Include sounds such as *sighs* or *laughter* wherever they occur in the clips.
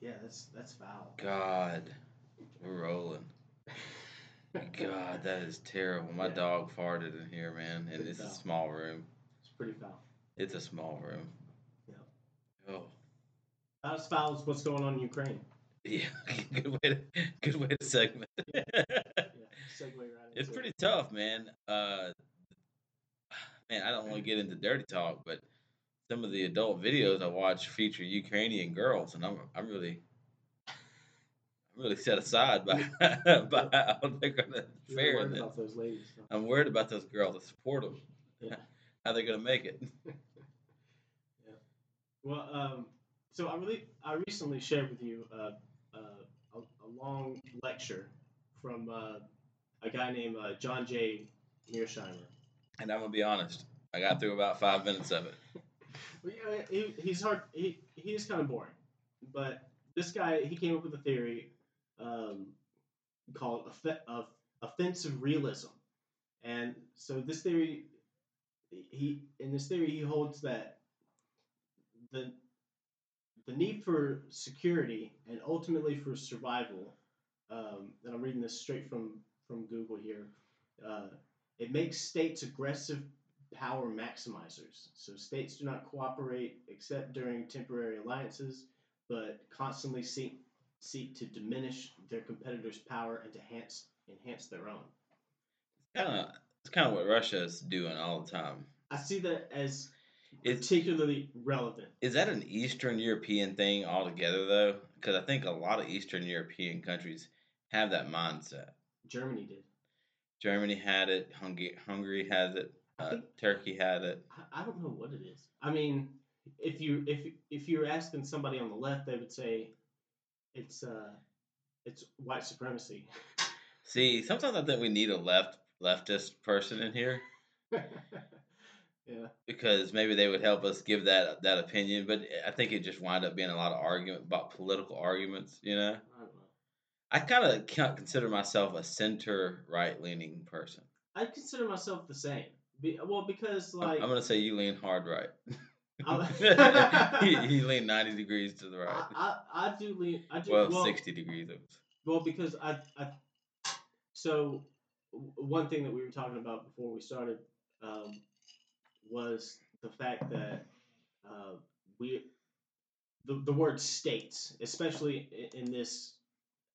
Yeah, that's that's foul. God, we're rolling. God, that is terrible. My Yeah. dog farted in here, man, and Pretty it's a small room. It's pretty foul. It's a small room. Yeah. Oh, as foul as what's going on in Ukraine. yeah. *laughs* good way to good way to segment. *laughs* Yeah, segue right it's pretty it. tough, man. Uh, man, I don't want to get into dirty talk, but some of the adult videos I watch feature Ukrainian girls, and I'm I'm really I'm really set aside by *laughs* by how they're gonna fare in worried about those ladies. huh? I'm worried about those girls. I support them. Yeah. *laughs* How they're gonna make it? *laughs* yeah. Well, um, so I really, I recently shared with you uh, uh, a, a long lecture from uh, a guy named uh, John J. Mearsheimer. And I'm gonna be honest. I got through about five minutes of it. Yeah, he, he's hard. He he is kind of boring, but this guy he came up with a theory um, called of offensive realism, and so this theory, he in this theory he holds that the the need for security and ultimately for survival. Um, and I'm reading this straight from from Google here. Uh, it makes states aggressive power maximizers. So states do not cooperate except during temporary alliances, but constantly seek seek to diminish their competitors' power and to enhance enhance their own. Kind of, it's kind of what Russia is doing all the time. I see that as It's particularly relevant. is that an Eastern European thing altogether though? Because I think a lot of Eastern European countries have that mindset. Germany did. Germany had it. Hungary, Hungary has it. Uh, think- Turkey had it. I, I don't know what it is. I mean, if you if if you're asking somebody on the left, they would say it's uh it's white supremacy. See, sometimes I think we need a left leftist person in here *laughs* yeah. because maybe they would help us give that that opinion. But I think it just wind up being a lot of argument about political arguments. You know, I don't know. I kind of consider myself a center right leaning person. I consider myself the same. Be, well, because like I'm gonna say you lean hard right. *laughs* *laughs* *laughs* He, he leaned ninety degrees to the right. I, I, I do lean. I do well, well, sixty degrees. Well, because I, I so w- one thing that we were talking about before we started um, was the fact that uh, we the, the word states, especially i- in this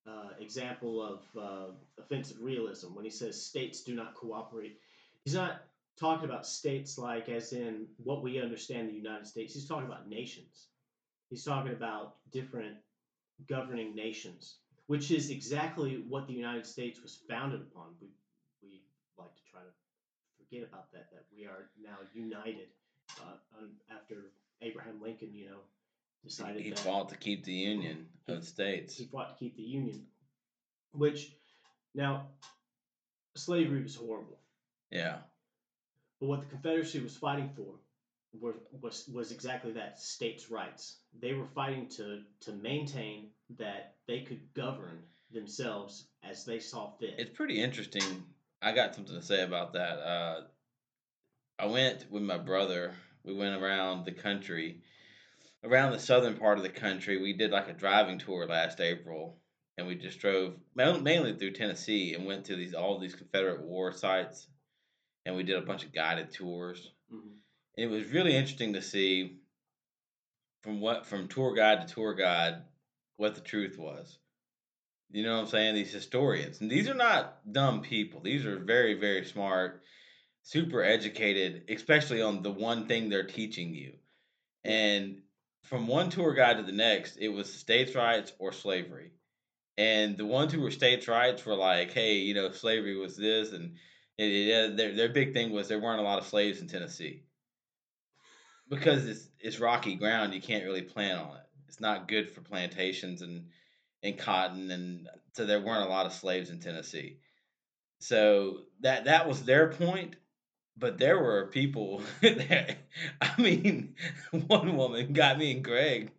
uh, example of uh, offensive realism, when he says states do not cooperate, he's not talking about states like as in what we understand the United States. He's talking about nations. He's talking about different governing nations, which is exactly what the United States was founded upon. We we like to try to forget about that. That we are now united uh, after Abraham Lincoln, you know, decided He that fought to keep the union of the states. he fought to keep the Union, which now slavery was horrible. Yeah, But what the Confederacy was fighting for were, was was exactly that states' rights. They were fighting to to maintain that they could govern themselves as they saw fit. it's pretty interesting. I got something to say about that. Uh, I went with my brother. We went around the country, around the southern part of the country. We did like a driving tour last April, and we just drove mainly through Tennessee and went to these all these Confederate war sites, and we did a bunch of guided tours. Mhm. it was really interesting to see from what from tour guide to tour guide what the truth was. You know what I'm saying? These historians, and these are not dumb people. These are very, very smart, super educated, especially on the one thing they're teaching you. And from one tour guide to the next, it was states' rights or slavery. And the ones who were states' rights were like, "Hey, you know, slavery was this," and it, it, their their big thing was there weren't a lot of slaves in Tennessee because it's it's rocky ground. You can't really plant on it. It's not good for plantations and and cotton, and so there weren't a lot of slaves in Tennessee. So that that was their point. But there were people. *laughs* That, I mean, *laughs* one woman got me and Greg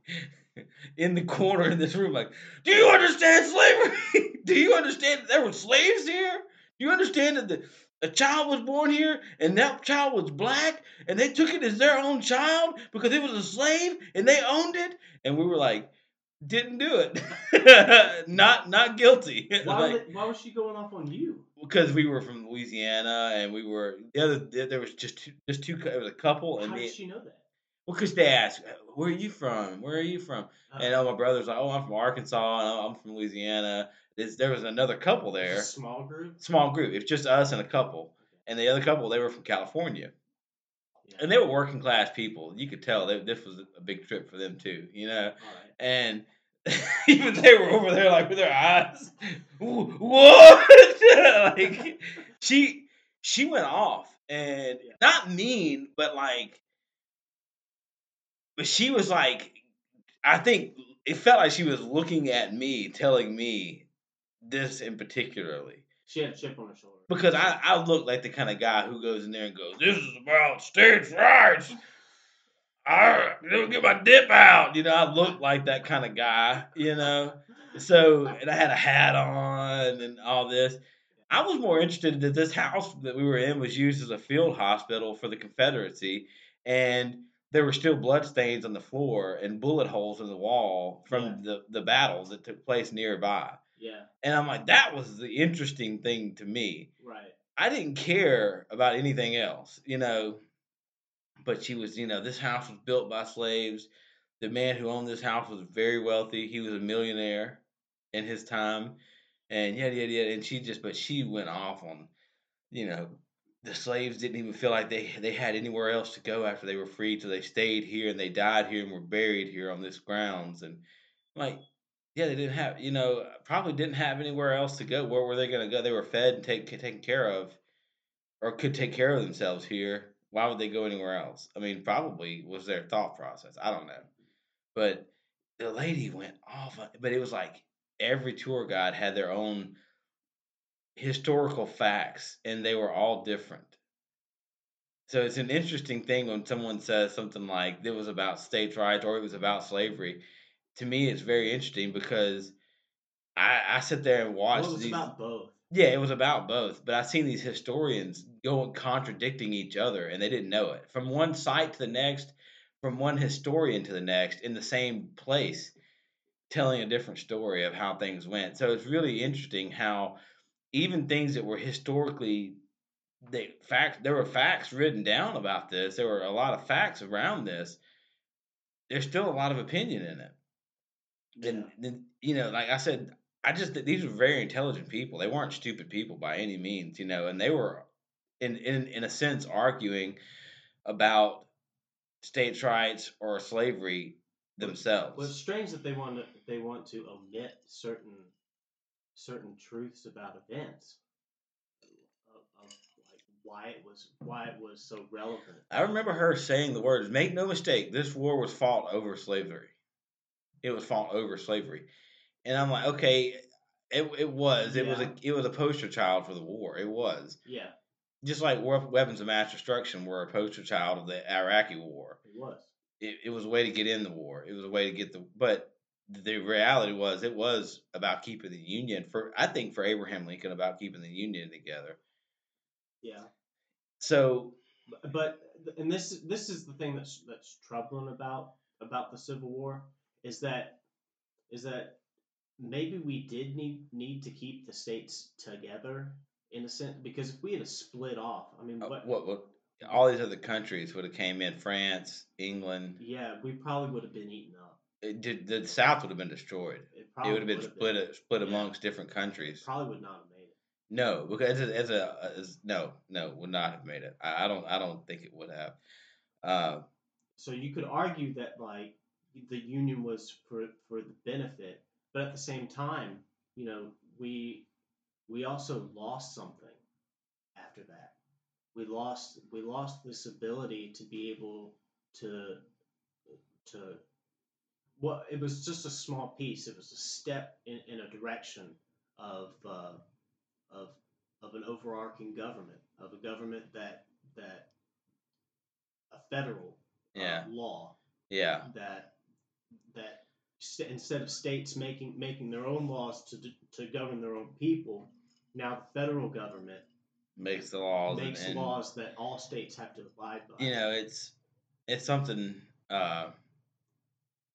in the corner in this room, like, "Do you understand slavery? *laughs* Do you understand that there were slaves here? Do you understand that the a child was born here and that child was black and they took it as their own child because it was a slave and they owned it?" And we were like, didn't do it. *laughs* not not guilty. *laughs* Why, Like, was it, why was she going off on you? because we were from Louisiana and we were the other there was just two, just two it was a couple and How did she know that? well because they asked where are you from where are you from Uh, and all my brothers like oh I'm from Arkansas and I'm from Louisiana There's, there was another couple it was a there. small group. small group. It's just us and a couple. And the other couple they were from California. Yeah. and they were working class people. You could tell they, this was a big trip for them too you know? Right. and *laughs* even they were over there like with their eyes. What? *laughs* Like she she went off. And not mean but like but she was like i think it felt like she was looking at me telling me this in particularly She had a chip on her shoulder. because I, I look like the kind of guy who goes in there and goes, "This is about stage rights." I don't get my dip out. You know, I look like that kind of guy. You know, so and I had a hat on and all this. I was more interested that this house that we were in was used as a field hospital for the Confederacy, and there were still blood stains on the floor and bullet holes in the wall from Yeah. the, the battles that took place nearby. Yeah. And I'm like, that was the interesting thing to me. Right. I didn't care about anything else, you know. But she was, you know, this house was built by slaves. The man who owned this house was very wealthy. He was a millionaire in his time. And yada yada yada. And she just but she went off on, you know, the slaves didn't even feel like they they had anywhere else to go after they were freed, so they stayed here and they died here and were buried here on this grounds. And like, yeah, they didn't have, you know, probably didn't have anywhere else to go. Where were they going to go? They were fed and take, taken care of, or could take care of themselves here. Why would they go anywhere else? I mean, probably was their thought process. I don't know, but the lady went off. Uh, but it was like every tour guide had their own historical facts, and they were all different. So it's an interesting thing when someone says something like it was about states' rights or it was about slavery. To me, it's very interesting because I, I sit there and watch Well, it was these. about both. Yeah, it was about both, but I've seen these historians go contradicting each other, and they didn't know it. From one site to the next, from one historian to the next, in the same place, telling a different story of how things went. So it's really interesting how even things that were historically they facts there were facts written down about this. There were a lot of facts around this. There's still a lot of opinion in it. And Yeah. then you know, like I said, I just these were very intelligent people. They weren't stupid people by any means, you know, and they were in in in a sense arguing about states' rights or slavery themselves. Well, it's strange that they want to they want to omit certain certain truths about events of, of like why it was why it was so relevant. I remember her saying the words, "Make no mistake, this war was fought over slavery. It was fought over slavery." And I'm like, "Okay, it, it was. It was a it was a poster child for the war. It was Yeah, just like weapons of mass destruction were a poster child of the Iraqi war. it was. It, it was a way to get in the war. It was a way to get the but." The reality was, it was about keeping the union for. I think for Abraham Lincoln, about keeping the union together. Yeah, So but, but and this this is the thing that's that's troubling about about the Civil War is that is that maybe we did need need to keep the states together in a sense because if we had a split off, I mean, uh, what, what what all these other countries would have came in France, England. yeah, we probably would have been eaten up. It did, the South would have been destroyed. It It would have been split split yeah. amongst different countries. Probably would not have made it. No, because as a, as a as, no no would not have made it. I, I don't I don't think it would have. Uh, So you could argue that like the union was for for the benefit, but at the same time, you know, we we also lost something after that. We lost we lost this ability to be able to to well, it was just a small piece. It was a step in, in a direction of uh, of of an overarching government, of a government that that a federal uh, Yeah. law yeah that that st- instead of states making making their own laws to d- to govern their own people, now the federal government makes the laws makes and, laws that all states have to abide by. you know it's it's something uh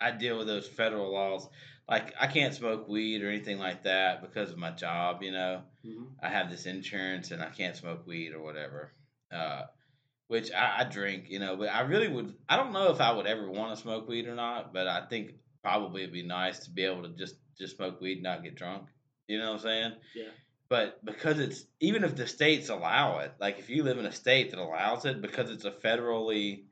I deal with those federal laws. Like I can't smoke weed or anything like that because of my job. You know, hmm I have this insurance and I can't smoke weed or whatever. Uh, which I, I drink, you know, but I really would. I don't know if I would ever want to smoke weed or not, but I think probably it'd be nice to be able to just just smoke weed and not get drunk. You know what I'm saying? Yeah. But because it's even if the states allow it, like if you live in a state that allows it, because it's a federally,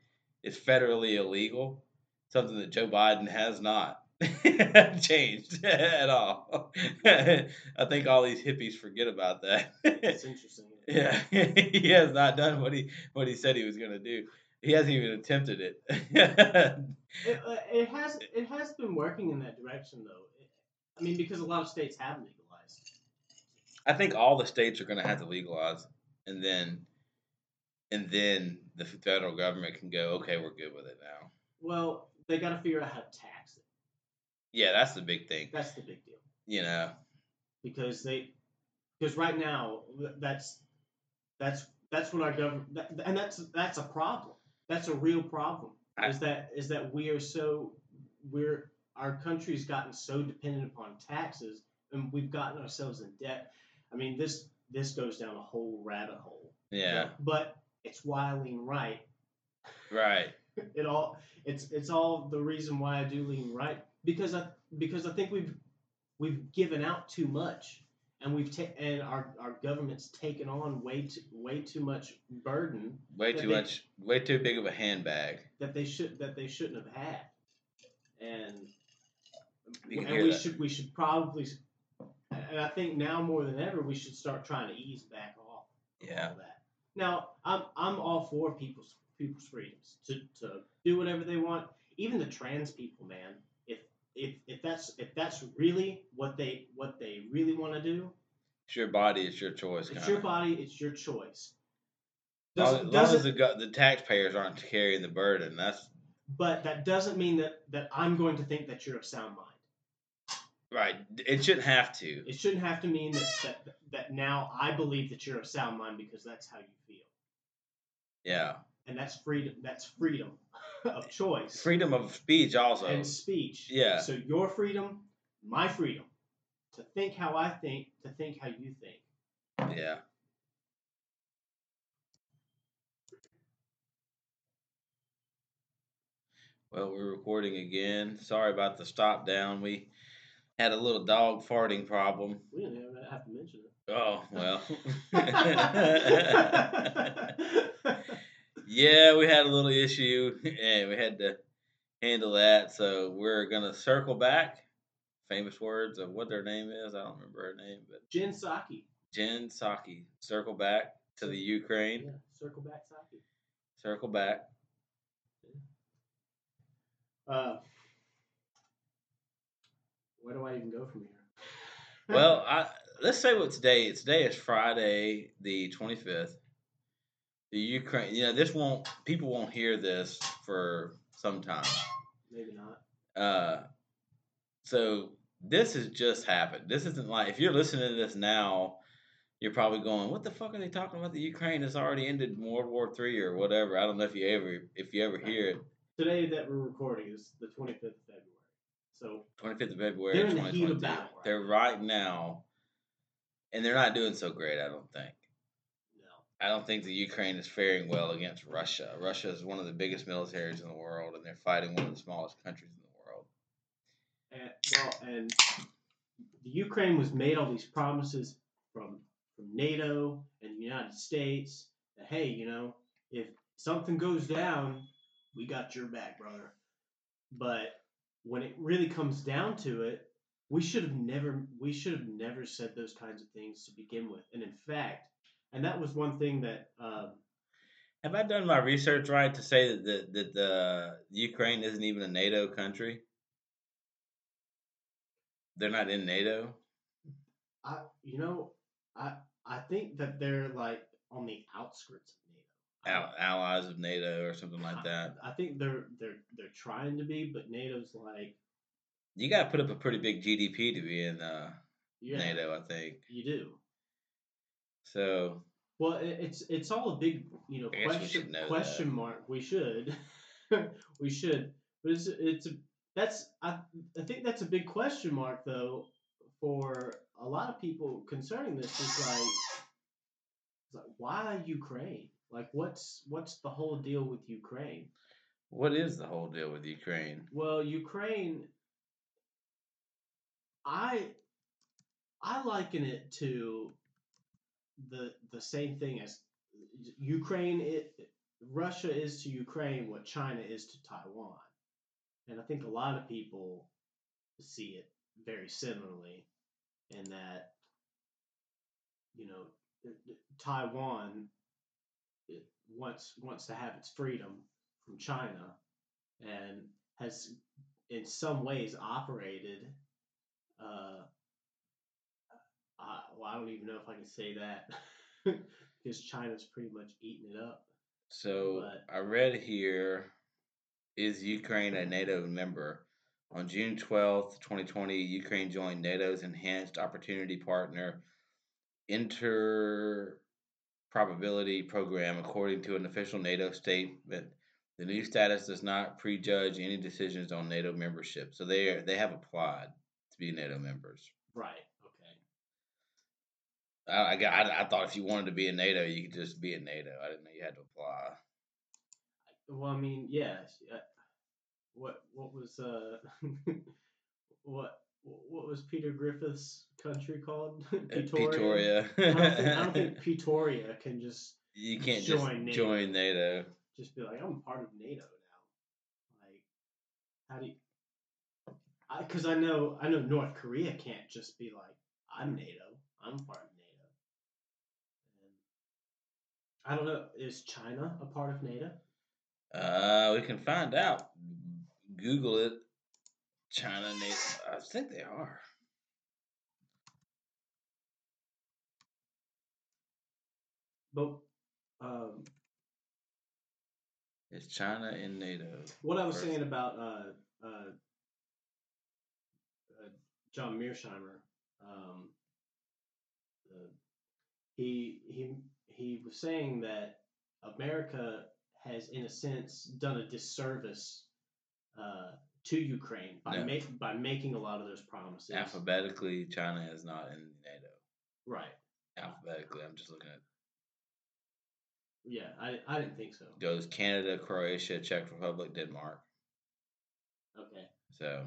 it's federally illegal, something that Joe Biden has not *laughs* changed *laughs* at all. *laughs* I think all these hippies forget about that. It's interesting. Yeah, *laughs* he has not done what he what he said he was going to do. He hasn't even attempted it. *laughs* It, uh, it has it has been working in that direction though. It, I mean, because a lot of states have legalized. I think all the states are going to have to legalize, and then and then the federal government can go, okay, we're good with it now. Well, they got to figure out how to tax it. Yeah, that's the big thing. That's the big deal. You know, because they because right now that's that's that's what our government that, and that's that's a problem. That's a real problem is that is that we are so we're our country's gotten so dependent upon taxes and we've gotten ourselves in debt. I mean this this goes down a whole rabbit hole. Yeah, but it's why i lean right. Right. it all it's it's all the reason why I do lean right because I because I think we've we've given out too much and we've ta- and our our government's taken on way too way too much burden Way too they- much, way too big of a handbag. that they should that they shouldn't have had and and we that. should we should probably and I think now more than ever we should start trying to ease back off Yeah. that. Now, I'm I'm all for people's people's freedoms to, to do whatever they want. Even the trans people, man. If if that's if that's really what they what they really want to do, It's your body, it's your choice. it's your body, it's your choice. As long, Doesn't, as long as the, the taxpayers aren't carrying the burden, that's but that doesn't mean that that I'm going to think that you're of sound mind. right. It shouldn't have to. It shouldn't have to mean that that, that now I believe that you're of sound mind because that's how you feel, Yeah. And that's freedom. That's freedom of choice. Freedom of speech, also. and speech. Yeah. So your freedom, my freedom, to think how I think, to think how you think. Yeah. Well, we're recording again. Sorry about the stop down. We had a little dog farting problem. We didn't even have to mention it. Oh, well. *laughs* *laughs* *laughs* yeah, we had a little issue *laughs* and we had to handle that. So we're going to circle back. Famous words of what their name is. I don't remember her name, but Jen Psaki. Jen Psaki. Circle back to the Ukraine. Yeah, circle back Psaki. Circle back. Uh, where do I even go from here? Well, *laughs* I let's say what today is. Today is Friday, the twenty fifth. The Ukraine, you know, this won't people won't hear this for some time. maybe not. Uh, so this has just happened. This isn't like if you're listening to this now, you're probably going, "What the fuck are they talking about? The Ukraine has already ended World War Three or whatever." I don't know if you ever if you ever hear it. Today that we're recording is the 25th of February. So Twenty fifth of February, They're in the heat of battle right They're right now, and they're not doing so great. I don't think. I don't think the Ukraine is faring well against Russia. Russia is one of the biggest militaries in the world, and they're fighting one of the smallest countries in the world. And, well, and the Ukraine was made all these promises from from NATO and the United States that hey, you know, if something goes down, we got your back, brother. But when it really comes down to it, we should have never we should have never said those kinds of things to begin with. And in fact, and that was one thing that um, Have I done my research right to say that the, that the Ukraine isn't even a NATO country? They're not in NATO. I you know I I think that they're like on the outskirts of NATO. I Al- allies of NATO or something like that. I think they're they're they're trying to be, but NATO's like You got to put up a pretty big GDP to be in uh, yeah, NATO, I think. you do. So Well, it's it's all a big you know I guess we question question that. mark. We should *laughs* we should, but it's it's a, that's I, I think that's a big question mark though for a lot of people concerning this is like it's like why Ukraine? Like what's what's the whole deal with Ukraine? What is the whole deal with Ukraine? Well, Ukraine I I liken it to the the same thing as Ukraine it Russia is to Ukraine what China is to Taiwan. And I think a lot of people see it very similarly in that you know Taiwan wants wants to have its freedom from China and has in some ways operated uh, well, I don't even know if I can say that *laughs* because China's pretty much eating it up. So But- I read here is Ukraine a NATO member? On June 12th, 2020, Ukraine joined NATO's Enhanced Opportunity Partner Interoperability Program, according to an official NATO statement. The new status does not prejudge any decisions on NATO membership. So they are, they have applied to be NATO members. Right. I, I, got- I, I thought if you wanted to be in NATO, you could just be in NATO. I didn't know you had to apply. Well, I mean, yeah. What what was uh *laughs* what what was Peter Griffith's country called? *laughs* Uh, Pretoria. I don't, think, I don't think *laughs* Pretoria can just you can't join just NATO. join NATO. just be like, I'm part of NATO now. Like, how do you? Because I, know I know North Korea can't just be like, I'm NATO. I'm part of NATO. And I don't know. Is China a part of NATO? Uh, we can find out. Google it. China NATO. I think they are. But um, Is China in NATO? what I was saying about uh, uh, uh, John Mearsheimer, um, uh, he he he was saying that America has, in a sense, done a disservice uh, to Ukraine by make, by making a lot of those promises. Alphabetically, China is not in NATO. Right. Alphabetically, I'm just looking at Yeah, I, I didn't think so. goes Canada, Croatia, Czech Republic, Denmark. Okay. So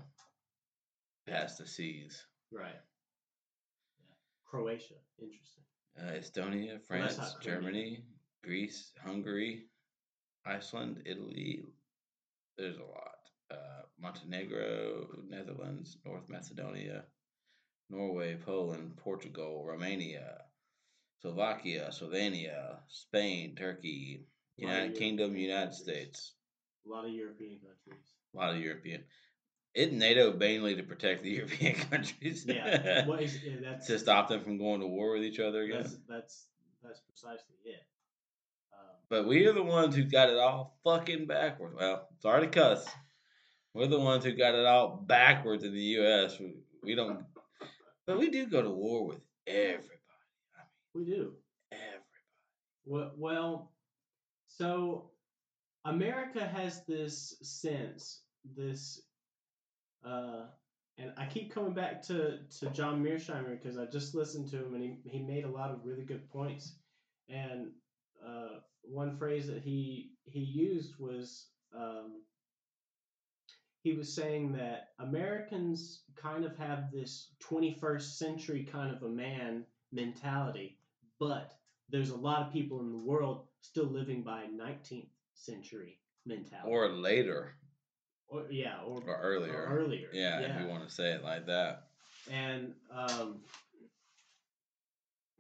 past the seas. Right. Yeah. Croatia. Interesting. Uh, Estonia, France, Crimea. Germany, Greece, Hungary, Iceland, Italy. There's a lot. Uh, Montenegro, Netherlands, North Macedonia, Norway, Poland, Portugal, Romania, Slovakia, Slovenia, Spain, Turkey, A lot of United Kingdom, United countries. States. A lot of European countries. A lot of European. Isn't NATO mainly to protect the *laughs* European countries? Yeah. What is, yeah that's to stop them from going to war with each other again. That's that's that's precisely it. Um, But we are the ones who got it all fucking backwards. Well, sorry to cuss. We're the ones who got it all backwards in the U.S. We, we don't, but we do go to war with everybody. I we do. everybody. Well, well, so America has this sense, this, uh, and I keep coming back to, to John Mearsheimer because I just listened to him and he, he made a lot of really good points. And uh, one phrase that he he used was um, he was saying that Americans kind of have this 21st century kind of a man mentality, but there's a lot of people in the world still living by 19th century mentality. Or later, Or- yeah, or, or earlier. or earlier. Yeah, if you want to say it like that. And um,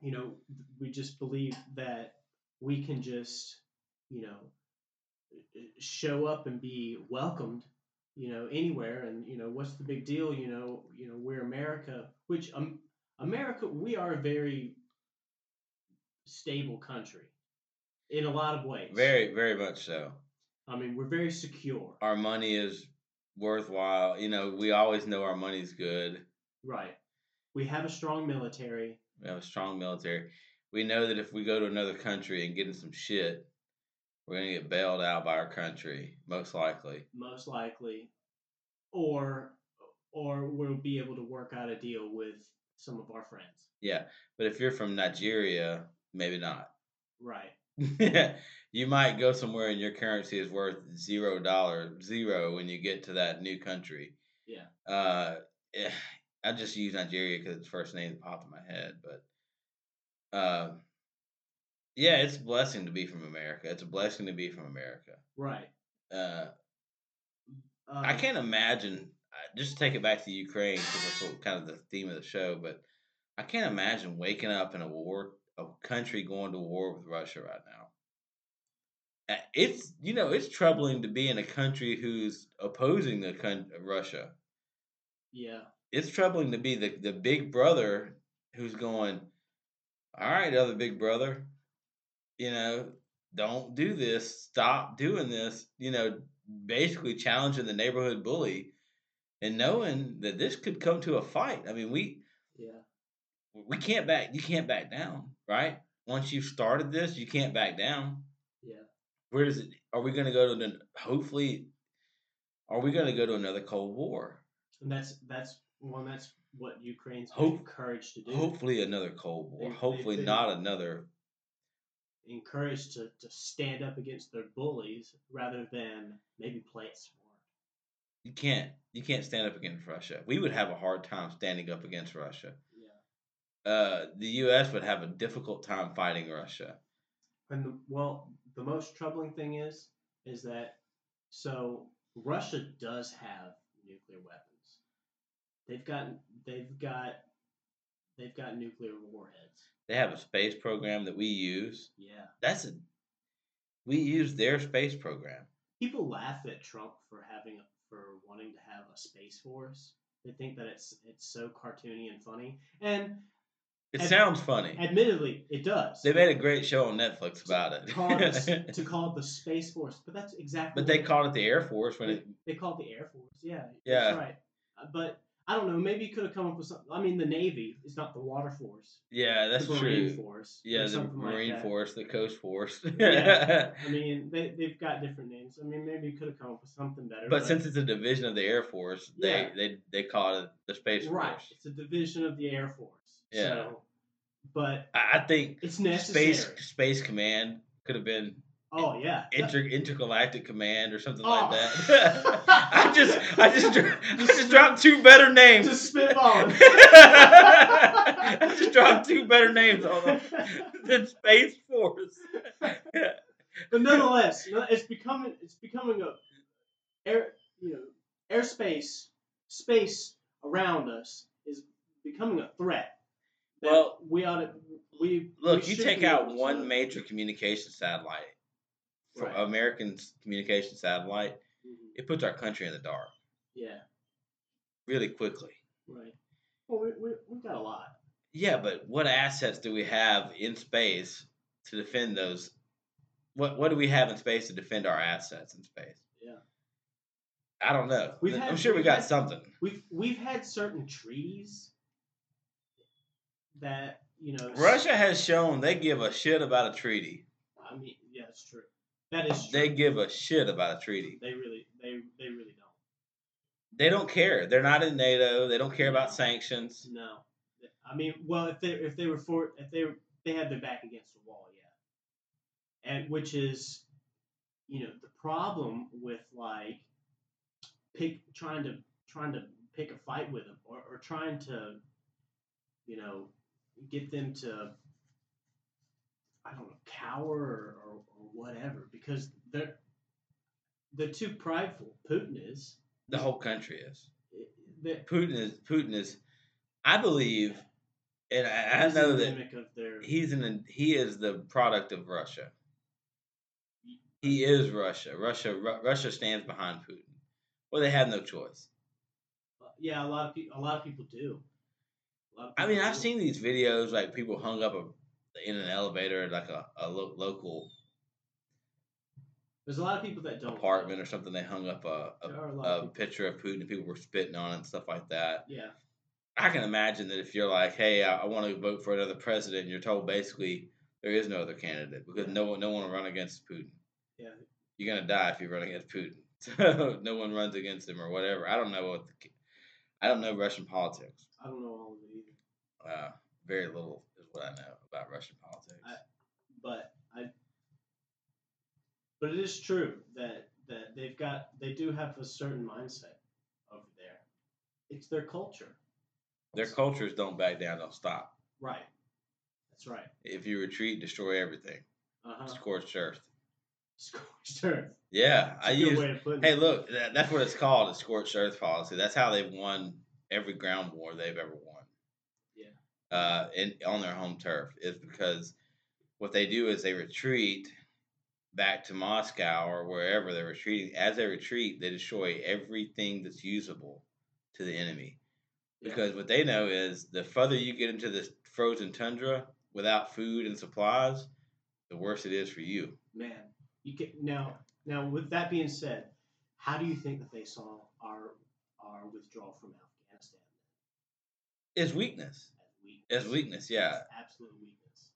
you know, we just believe that we can just, you know, show up and be welcomed, you know, anywhere. And you know, what's the big deal? You know, you know, we're America, which um, America, we are a very stable country in a lot of ways. Very, very much so. I mean, we're very secure. Our money is worthwhile. You know, we always know our money's good. Right. We have a strong military. We have a strong military. We know that if we go to another country and get in some shit, we're gonna get bailed out by our country, most likely. most likely. or or we'll be able to work out a deal with some of our friends. Yeah, but if you're from Nigeria, maybe not. Right. *laughs* you might go somewhere and your currency is worth zero dollar zero when you get to that new country. Yeah. Uh, eh, I just use Nigeria because it's the first name that popped in my head, but uh, yeah, it's a blessing to be from America. It's a blessing to be from America. Right. Uh, Um, I can't imagine. Just to take it back to Ukraine because that's kind of the theme of the show. But I can't imagine waking up in a war, a country going to war with Russia right now. It's you know it's troubling to be in a country who's opposing the coun- Russia. Yeah. It's troubling to be the the big brother who's going. All right, other big brother. You know, don't do this. Stop doing this. You know, basically challenging the neighborhood bully and knowing that this could come to a fight. I mean, we Yeah. we can't back you can't back down, right? Once you've started this, you can't back down. Yeah. Where does it are we gonna go to the hopefully are we gonna go to another Cold War? And that's that's well, that's what Ukraine's Hope- encouraged to do. Hopefully another Cold War. They- hopefully they've not another encouraged to, to stand up against their bullies rather than maybe play it smart. you can't you can't stand up against Russia. We would have a hard time standing up against Russia. Uh, the U.S. would have a difficult time fighting Russia. And the, well, the most troubling thing is, is that so Russia does have nuclear weapons. They've got they've got they've got nuclear warheads. They have a space program that we use. Yeah. That's a we use their space program. People laugh at Trump for having a, for wanting to have a space force. They think that it's it's so cartoony and funny. And It Ad- sounds funny. admittedly, it does. They made a great show on Netflix about call it the, *laughs* to call it the space force, but that's exactly. but they called it the Air Force when They, it. they call it the Air Force. Yeah. Yeah. That's right. Uh, But I don't know. Maybe you could have come up with something. I mean, the Navy is not the Water Force. Yeah, that's the Marine true. Force. Yeah, the something like Marine. Force, the Coast Force. Yeah. *laughs* I mean, they they've got different names. I mean, maybe you could have come up with something better. but since it's a division of the Air Force, they Yeah. they, they call it the Space Force. right, it's a division of the Air Force. Yeah. So, but I, think it's necessary. Space Space Command could have been oh yeah. inter, intergalactic command or something Oh. like that. *laughs* I just I just I just dropped two better names. Just spitballing. *laughs* I just dropped two better names on them than Space Force. but nonetheless, it's becoming it's becoming a air you know airspace space around us is becoming a threat. Well, we ought to we Look, we you take out one to- major communication satellite, for Right. American communication satellite, Mhm. it puts our country in the dark Yeah, really quickly. right. Well, we we we've got a lot. Yeah, but what assets do we have in space to defend those? What what do we have in space to defend our assets in space? Yeah. I don't know. We've I'm had- sure we got had- something. We've we've had certain treaties that you know Russia has shown they give a shit about a treaty. I mean, yeah, it's true. That is true. They give a shit about a treaty. they really they they really don't. They don't care. They're not in NATO. They don't care about sanctions. No, I mean, well, if they if they were for if they they had their back against the wall, yeah, and which is, you know, the problem with like pick trying to trying to pick a fight with them or, or trying to, you know, get them to, I don't know, cower or, or, or whatever because they're they're too prideful. Putin is. The whole country is. That Putin is. Putin is. I believe, and I, I know that their he's an he is the product of Russia. He is Russia. Russia Ru- Russia stands behind Putin. Well, they have no choice. Uh, yeah, a lot of people. A lot of people do. A lot of I mean, I've seen these videos like people hung up a, in an elevator, like a, a lo- local There's a lot of people that don't. apartment or something. They hung up a, a a, of picture of Putin and people were spitting on it and stuff like that. Yeah, I can imagine that if you're like, hey, I, I want to vote for another president, and you're told basically there is no other candidate because no one no one will run against Putin. yeah. You're gonna die if you run against Putin. *laughs* so no one runs against him or whatever. I don't know what the, I don't know Russian politics. I don't know all of it. Uh, very little is what I know about Russian politics. I- But I, but it is true that that they've got they do have a certain mindset over there. It's their culture. Their cultures don't back down, don't stop. Right. That's right. If you retreat, destroy everything. Uh huh. Scorched earth. Scorched earth. Yeah, It's I use. way of putting Hey, look, that, that's what it's called, a scorched earth policy. That's how they've won every ground war they've ever won. Uh, in on their home turf is because what they do is they retreat back to Moscow or wherever they're retreating. As they retreat, they destroy everything that's usable to the enemy. Yeah. Because what they know is the further you get into this frozen tundra without food and supplies, the worse it is for you. Man, you can now. Now, with that being said, how do you think that they saw our our withdrawal from Afghanistan It's weakness. As weakness? It's weakness, yeah. It's absolute weakness.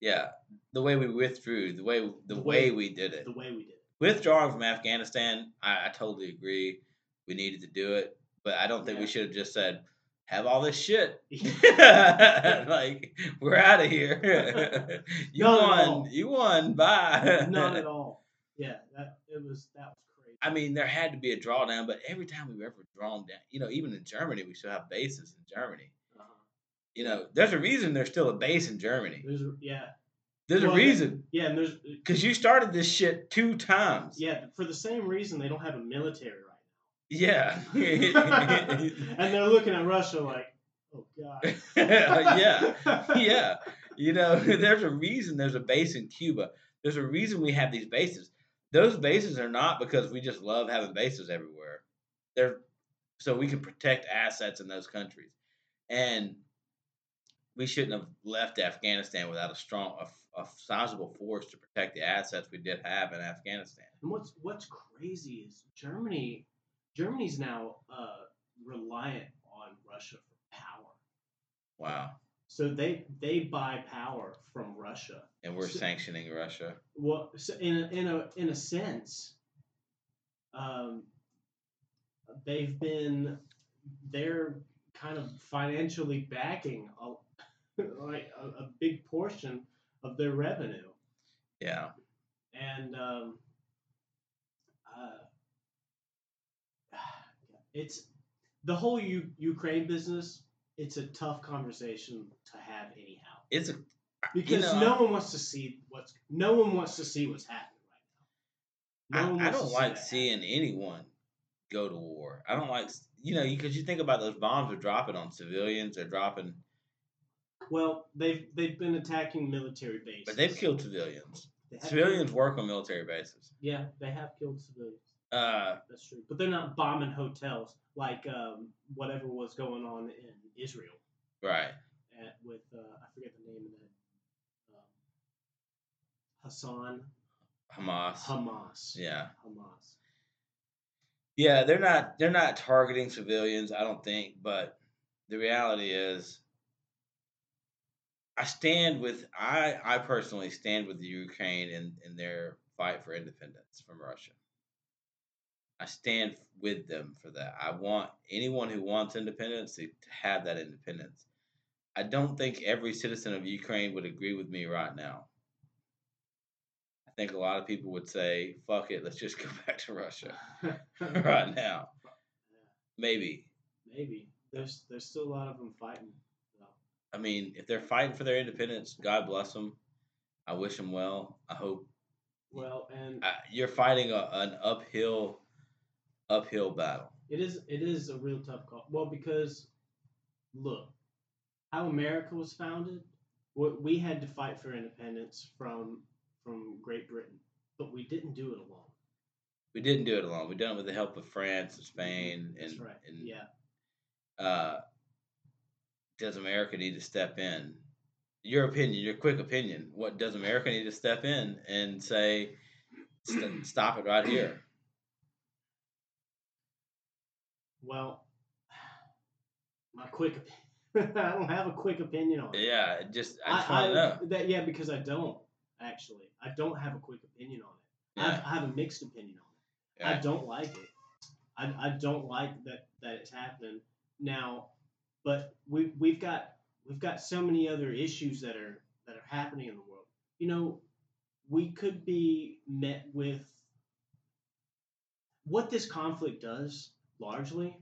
Yeah, the way we withdrew, the way the, The way, way- we did it, The way we did it. withdrawing from Afghanistan, I, I totally agree. We needed to do it, but I don't think we should have just said, "Have all this shit." *laughs* *laughs* Like we're out of here. *laughs* you Not won. You won. Bye. Not at all. Yeah, that it was that was crazy. I mean, there had to be a drawdown, but every time we've ever drawn down, you know, even in Germany, we still have bases in Germany. You know, there's a reason there's still a base in Germany. There's a- yeah, There's Well, a reason yeah, and there's uh, because you started this shit two times. yeah for the same reason they don't have a military right now. Yeah. *laughs* *laughs* and they're looking at Russia like, oh god. *laughs* yeah. Yeah. You know, there's a reason there's a base in Cuba. There's a reason we have these bases. Those bases are not because we just love having bases everywhere. They're so we can protect assets in those countries. And we shouldn't have left Afghanistan without a strong, a, a sizable force to protect the assets we did have in Afghanistan. And what's what's crazy is Germany. Germany's now uh, reliant on Russia for power. Wow. So they they buy power from Russia. And we're So- sanctioning Russia. Well, so in a, in a in a sense, um, they've been they're kind of financially backing a like a, a big portion of their revenue, Yeah. and um, uh, it's the whole U- Ukraine business. It's a tough conversation to have anyhow It's a because know, no one wants to see what's no one wants to see what's happening right now. No I, I don't see like that seeing anyone go to war. I don't like, you know, because you think about those bombs are dropping on civilians, they're dropping. Well, they've they've been attacking military bases, but they've killed civilians. Civilians killed- work on military bases. yeah, they have killed civilians. Uh, That's true, but they're not bombing hotels like um, whatever was going on in Israel right. at, with uh, I forget the name of that um, Hassan Hamas. Hamas. Yeah. Hamas. Yeah, they're not they're not targeting civilians, I don't think, but the reality is I stand with I I personally stand with the Ukraine in, in their fight for independence from Russia. I stand with them for that. I want anyone who wants independence to, to have that independence. I don't think every citizen of Ukraine would agree with me right now. I think a lot of people would say, fuck it, let's just *laughs* go back to Russia *laughs* right now. Maybe. Maybe there's there's still a lot of them fighting. I mean, if they're fighting for their independence, God bless them. I wish them well. I hope Well, and uh, you're fighting a, an uphill, uphill battle. it is it is a real tough call. Well, because look, how America was founded, we, we had to fight for independence from from Great Britain, but we didn't do it alone. We didn't do it alone. We done it with the help of France and Spain, and That's right. and yeah. uh, does America need to step in? Your opinion, your quick opinion. What does America need to step in and say, st- stop it right here? Well, my quick opinion. *laughs* I don't have a quick opinion on it. Yeah, just I just want to know. that yeah, because I don't actually. I don't have a quick opinion on it. I, have, I have a mixed opinion on it. I don't like it. I, I don't like that that it's happening now, but we we've got we've got so many other issues that are that are happening in the world. You know, we could be met with what this conflict does largely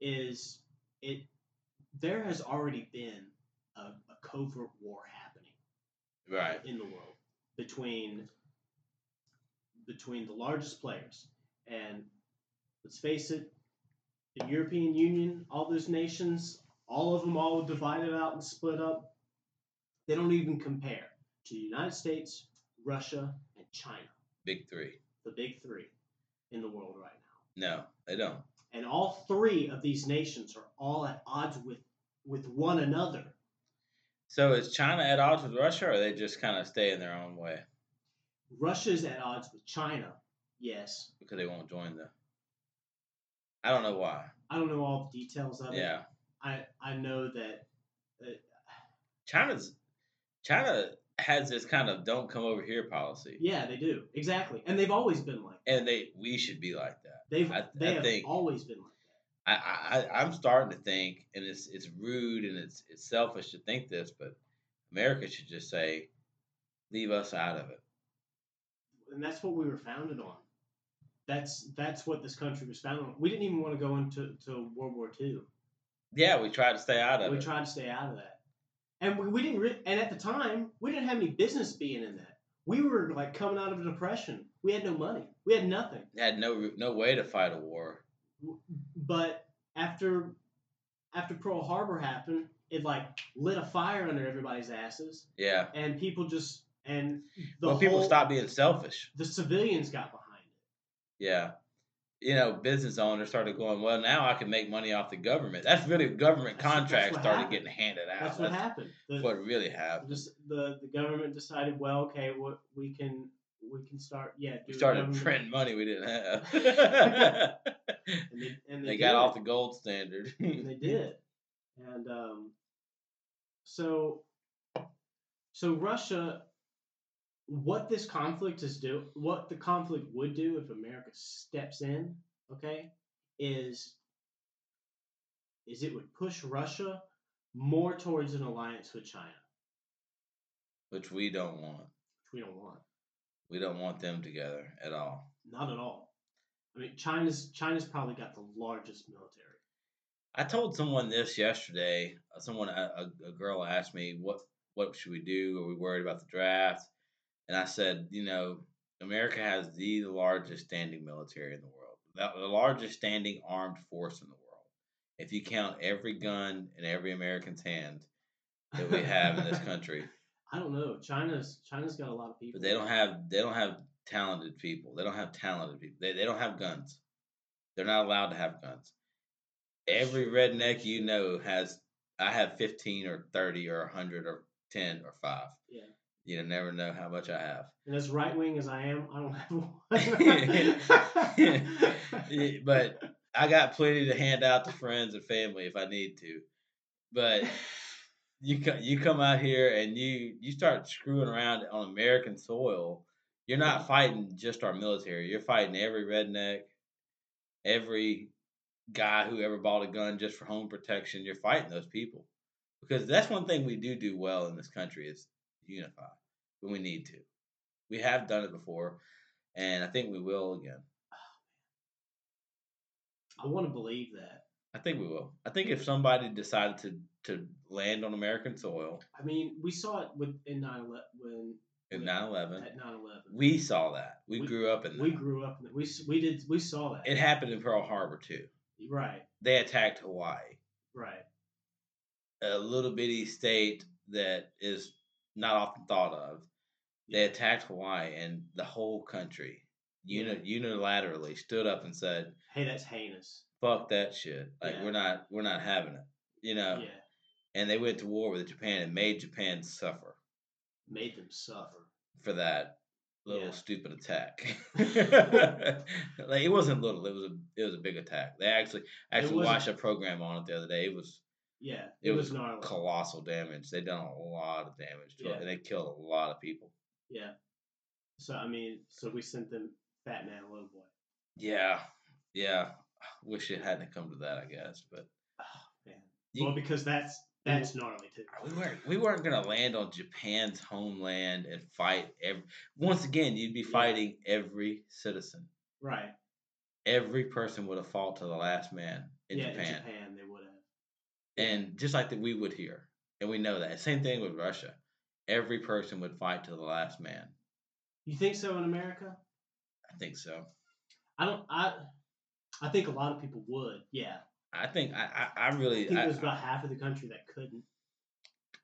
is it there has already been a, a covert war happening Right. in the world between between the largest players and let's face it the european union all those nations all of them all divided out and split up they don't even compare to the united states russia and china Big three. the big three in the world right now No, they don't. and all three of these nations are all at odds with with one another So is China at odds with Russia, or they just kind of stay in their own way russia's at odds with china yes because they won't join the? I don't know why. I don't know all the details of it. Yeah, I I know that uh, China's China has this kind of "don't come over here" policy, yeah, they do exactly, and they've always been like that. and they we should be like that. They've I- they I have think- always been like that. I, I I'm starting to think, and it's it's rude and it's it's selfish to think this, but America should just say, leave us out of it. and that's what we were founded on. That's that's what this country was founded on. We didn't even want to go into to World War II. Yeah, we tried to stay out of We it. We tried to stay out of that, and we, we didn't. Re- and at the time, we didn't have any business being in that. We were like coming out of a depression. We had no money. We had nothing. Had no no way to fight a war. But after after Pearl Harbor happened, it like lit a fire under everybody's asses, Yeah. and people just and the well, people whole- stopped being selfish. The civilians got behind. Yeah. You know, business owners started going, well, now I can make money off the government. That's really government That's what- that's contracts started happened. getting handed out. That's what happened. The, what really happened. just the the government decided, well, okay, what we can we can start, yeah, do We started printing money we didn't have. *laughs* and they and they, they got off the gold standard. and they did. And um, so, so Russia, what this conflict is do, what the conflict would do if America steps in, okay, is is it would push Russia more towards an alliance with China, Which we don't want. which we don't want, We don't want them together at all. not at all. I mean, China's China's probably got the largest military. I told someone this yesterday. Someone, a, a, a girl asked me, "What what should we do? Are we worried about the draft?" And I said, "You know, America has the largest standing military in the world, the, largest standing armed force in the world. If you count every gun in every American's hand that we have in this *laughs* country, I don't know. China's China's got a lot of people. but they don't have they don't have talented people. They don't have talented people. They they don't have guns. They're not allowed to have guns. Every redneck you know has I have fifteen or thirty or hundred or ten or five. Yeah. You never know how much I have. And as right wing as I am, I don't have one. *laughs* But I got plenty to hand out to friends and family if I need to. But you co- you come out here and you you start screwing around on American soil. You're not fighting just our military. You're fighting every redneck, every guy who ever bought a gun just for home protection. You're fighting those people because that's one thing we do do well in this country is unify when we need to. We have done it before, and I think we will again. I want to believe that. I think we will. I think if somebody decided to to land on American soil I mean, we saw it with in 9 when in Yeah. 9/11, at 9 11. we saw that. We, We- grew up in that. We grew up in it. We, we did we saw that. it happened in Pearl Harbor too. right, They attacked Hawaii, right. a little bitty state that is not often thought of. They attacked Hawaii, and the whole country uni- unilaterally stood up and said, Hey, that's heinous. "Fuck that shit! Like Yeah. we're not we're not having it." You know. Yeah, And they went to war with Japan and made Japan suffer. made them suffer. for that little Yeah. stupid attack. *laughs* *laughs* like it wasn't little; it was a it was a big attack. They actually actually watched a program on it the other day. It was Yeah, it, it, was, was, gnarly. colossal damage. They done a lot of damage to Yeah. it, and they killed a lot of people. Yeah. So I mean, so we sent them Fat Man, Little Boy. Yeah, yeah. Wish it hadn't come to that, I guess, but *sighs* oh, Man. You- well, because that's that's gnarly too. Ah, we weren't we weren't gonna land on Japan's homeland and fight every. Once again, you'd be Yeah. fighting every citizen. Right. Every person would have fought to the last man in yeah, Japan. in Japan they would have. And just like that we would here and we know that same thing with russia every person would fight to the last man You think so in America? i think so I don't. I I think a lot of people would. Yeah. i think i i, I I really think I, there's about half of the country that couldn't.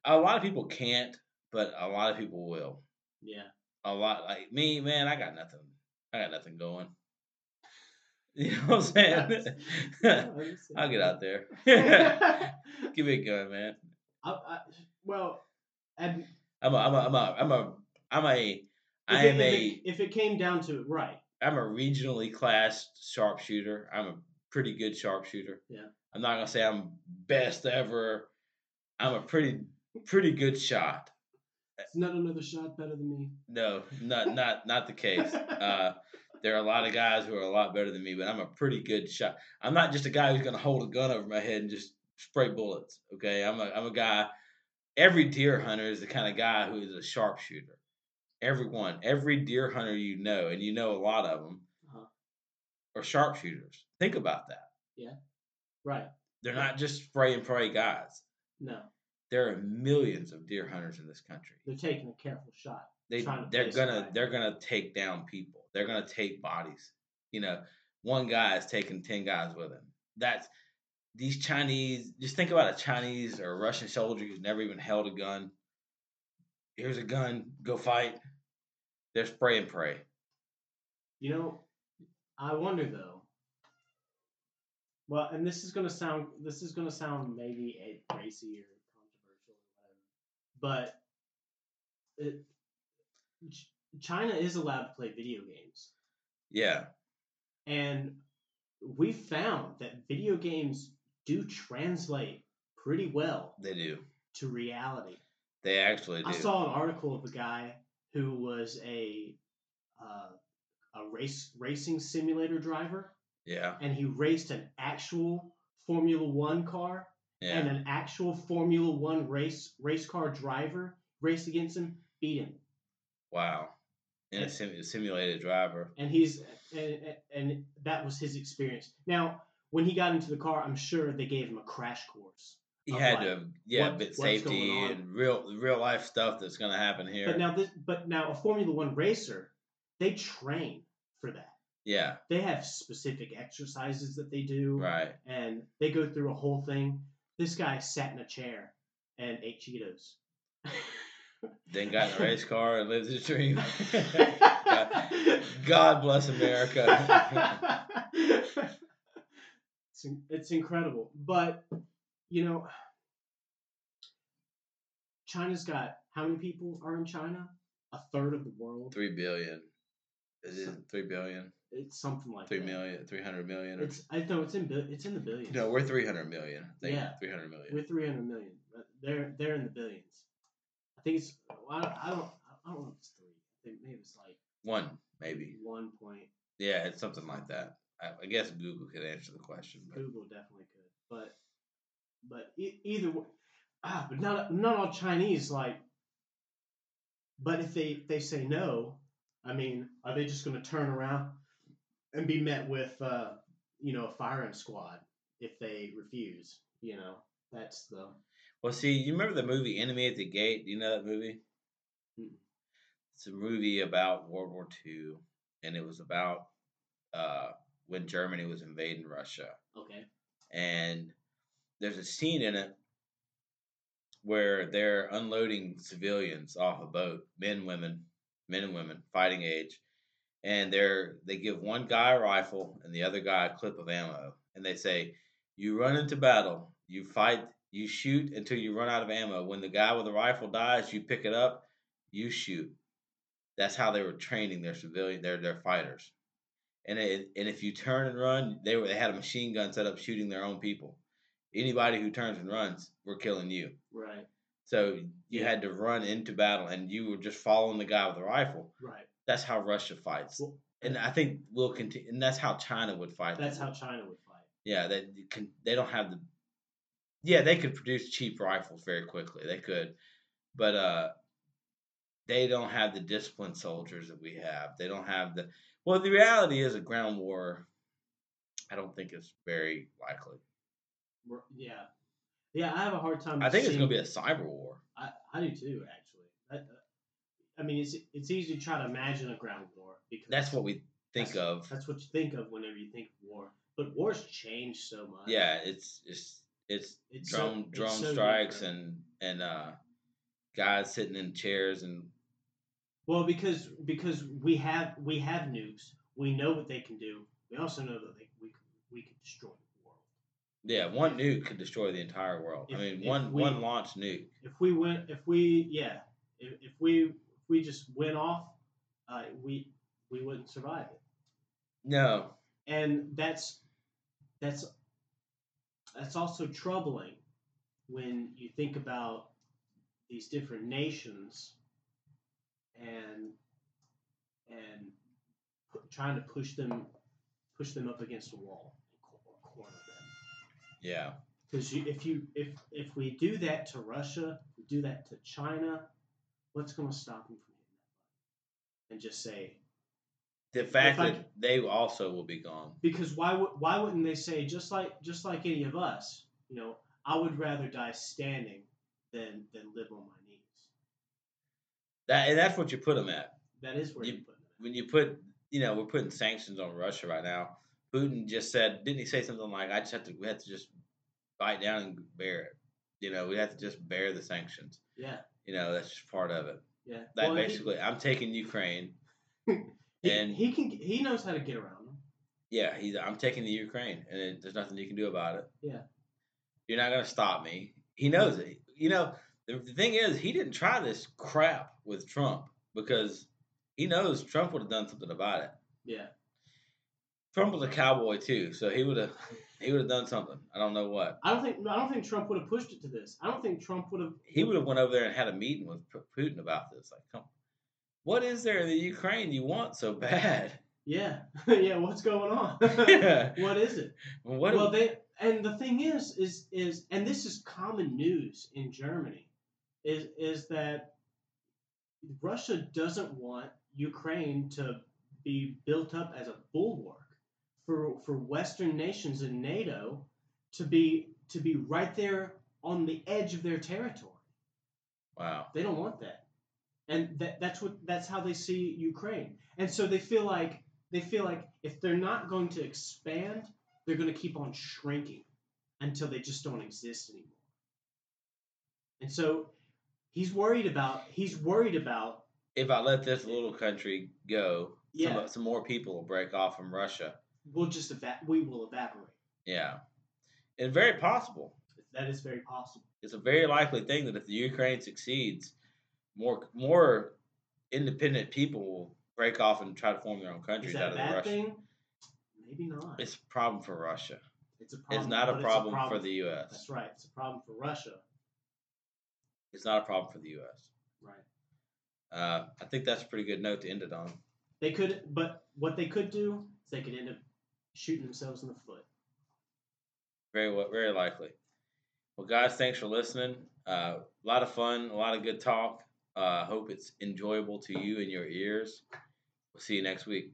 a lot of people can't but a lot of people will Yeah. a lot like me man i got nothing i got nothing going *laughs* you know what i'm saying *laughs* i'll get out there *laughs* give me a gun man I, I, well, and i'm a i'm a i'm a i'm a i'm a i am a if it came down to it, right? I'm a regionally classed sharpshooter. I'm a pretty good sharpshooter. Yeah. I'm not gonna say I'm best ever. I'm a pretty pretty good shot. It's not another shot better than me. No, not not not the case. Uh, there are a lot of guys who are a lot better than me, but I'm a pretty good shot. I'm not just a guy who's gonna hold a gun over my head and just spray bullets. Okay, I'm a I'm a guy. Every deer hunter is the kind of guy who is a sharpshooter. Everyone, every deer hunter you know, and you know a lot of them, Uh-huh. are sharpshooters. Think about that. Yeah, right. They're not just spray and pray guys. No, There are millions of deer hunters in this country. they're taking a careful shot. They they're gonna right. they're gonna take down people. They're gonna take bodies. You know, one guy is taking ten guys with him. That's these Chinese. Just think about a Chinese or a Russian soldier who's never even held a gun. Here's a gun. Go fight. They're spray and pray. You know, I wonder though. Well, and this is gonna sound this is gonna sound maybe a racy or controversial or whatever, but it, China is allowed to play video games, Yeah, and we found that video games do translate pretty well they do. to reality. They actually do. I saw an article of a guy who was a uh, a race racing simulator driver, yeah, and he raced an actual Formula One car, yeah. and an actual Formula One race race car driver raced against him, beat him, wow. In a sim- simulated driver. and he's and, and that was his experience. Now, when he got into the car, I'm sure they gave him a crash course. He had like, to, yeah, what- bit safety and real real life stuff that's gonna happen here. But now this, but now a Formula One racer, they train for that. yeah, They have specific exercises that they do. right. and they go through a whole thing. This guy sat in a chair and ate Cheetos. *laughs* Then got in a race car and lived his dream. *laughs* God, bless America. it's, it's incredible, but you know, China's got how many people are in China? A third of the world. three billion. Is it three billion? It's something like Three that. million? Three hundred million? Or, It's I know it's in it's in the billions. no, we're three hundred million. Yeah. three hundred million. We're three hundred million. They're they're in the billions. I think it's well, I, don't, I don't I don't know if it's three. I think maybe it's like One, maybe. one point. Yeah, it's something like that. I, I guess Google could answer the question. But Google definitely could, but but e- either way, ah, but not not all Chinese like. But if they they say no, I mean, are they just going to turn around and be met with uh, you know a firing squad if they refuse? You know, that's the well, see, you remember the movie Enemy at the Gate? Do you know that movie? Mm-mm. It's a movie about World War II, and it was about uh, when Germany was invading Russia. okay. and there's a scene in it where they're unloading civilians off a boat, men, women, men and women, fighting age, and they're they give one guy a rifle and the other guy a clip of ammo, and they say, "You run into battle, you fight, you shoot until you run out of ammo. When the guy with the rifle dies, you pick it up, you shoot." That's how they were training their civilian, their their fighters. And it, and if you turn and run, they were they had a machine gun set up shooting their own people. Anybody who turns and runs, we're killing you. Right. So you Yeah. had to run into battle, and you were just following the guy with the rifle. Right. That's how Russia fights. Well, and I think we'll continue. And that's how China would fight. That's how. China would fight. Yeah, they can. They don't have the. Yeah, they could produce cheap rifles very quickly. They could, but uh, they don't have the disciplined soldiers that we have. They don't have the. Well, the reality is a ground war. I don't think it's very likely. Yeah, yeah. I have a hard time. I think it's going to be a cyber war. I, I do too, actually. I, I mean, it's it's easy to try to imagine a ground war because That's what we think That's- of. that's what you think of whenever you think of war. But wars change so much. Yeah, it's it's it's It's so- drone it's drone so strikes different. and and uh, guys sitting in chairs and Well, because because we have we have nukes, we know what they can do. We also know that they, we could- we could destroy the world. yeah, one nuke could destroy the entire world. I mean, one we- one launch nuke. If we went, if we yeah, if, if we if we just went off, uh, we we wouldn't survive it. No, and that's that's that's also troubling when you think about these different nations and and trying to push them push them up against a wall cor- corner them. Yeah, because you, if you if if we do that to Russia, we do that to China, what's going to stop them from hitting that button? And just say the fact I- that they also will be gone. because why would why wouldn't they say just like just like any of us you know i would rather die standing than than live on my knees That and that's what you put them at. that is where you, You- put them At. When you put, you know, we're putting sanctions on Russia right now. Putin just said, didn't he say something like, "I just have to, we have to just bite down and bear it." You know, we have to just bear the sanctions. yeah You know, that's just part of it. yeah That Well, he- basically, I'm taking Ukraine. *laughs* and- he can he knows how to get around them Yeah, he's. I'm taking the Ukraine, and there's nothing you can do about it. Yeah. You're not gonna stop me. He knows it. You know, the, the thing is, he didn't try this crap with Trump because he knows Trump would have done something about it. yeah Trump was a cowboy too, so he would have. He would have done something. I don't know what. i don't think i don't think trump would have pushed it to this i don't think trump would have He would have went over there and had a meeting with Putin about this. Like, come, what is there in the Ukraine you want so bad? yeah *laughs* yeah what's going on Yeah. *laughs* *laughs* what is it What? well they and the thing is is is and this is common news in germany is is that russia doesn't want ukraine to be built up as a bulwark for for western nations in nato to be to be right there on the edge of their territory wow. they don't want that and that, that's what that's how they see ukraine and so they feel like they feel like if they're not going to expand they're going to keep on shrinking until they just don't exist anymore and so he's worried about he's worried about If I let this little country go, yeah some, some more people will break off from Russia. we'll just eva- we will evaporate Yeah. It's very possible. that is very possible It's a very likely thing that if the Ukraine succeeds, more more independent people will break off and try to form their own countries out of Russia. thing maybe not It's a problem for Russia. it's a problem it's not a but problem, for the U.S. that's right it's a problem for russia It's not a problem for the U.S. right Uh, I think that's a pretty good note to end it on. They could, but what they could do is they could end up shooting themselves in the foot. Very well, very likely. Well, guys, thanks for listening. Uh, a lot of fun, a lot of good talk. Uh, hope it's enjoyable to you and your ears. We'll see you next week.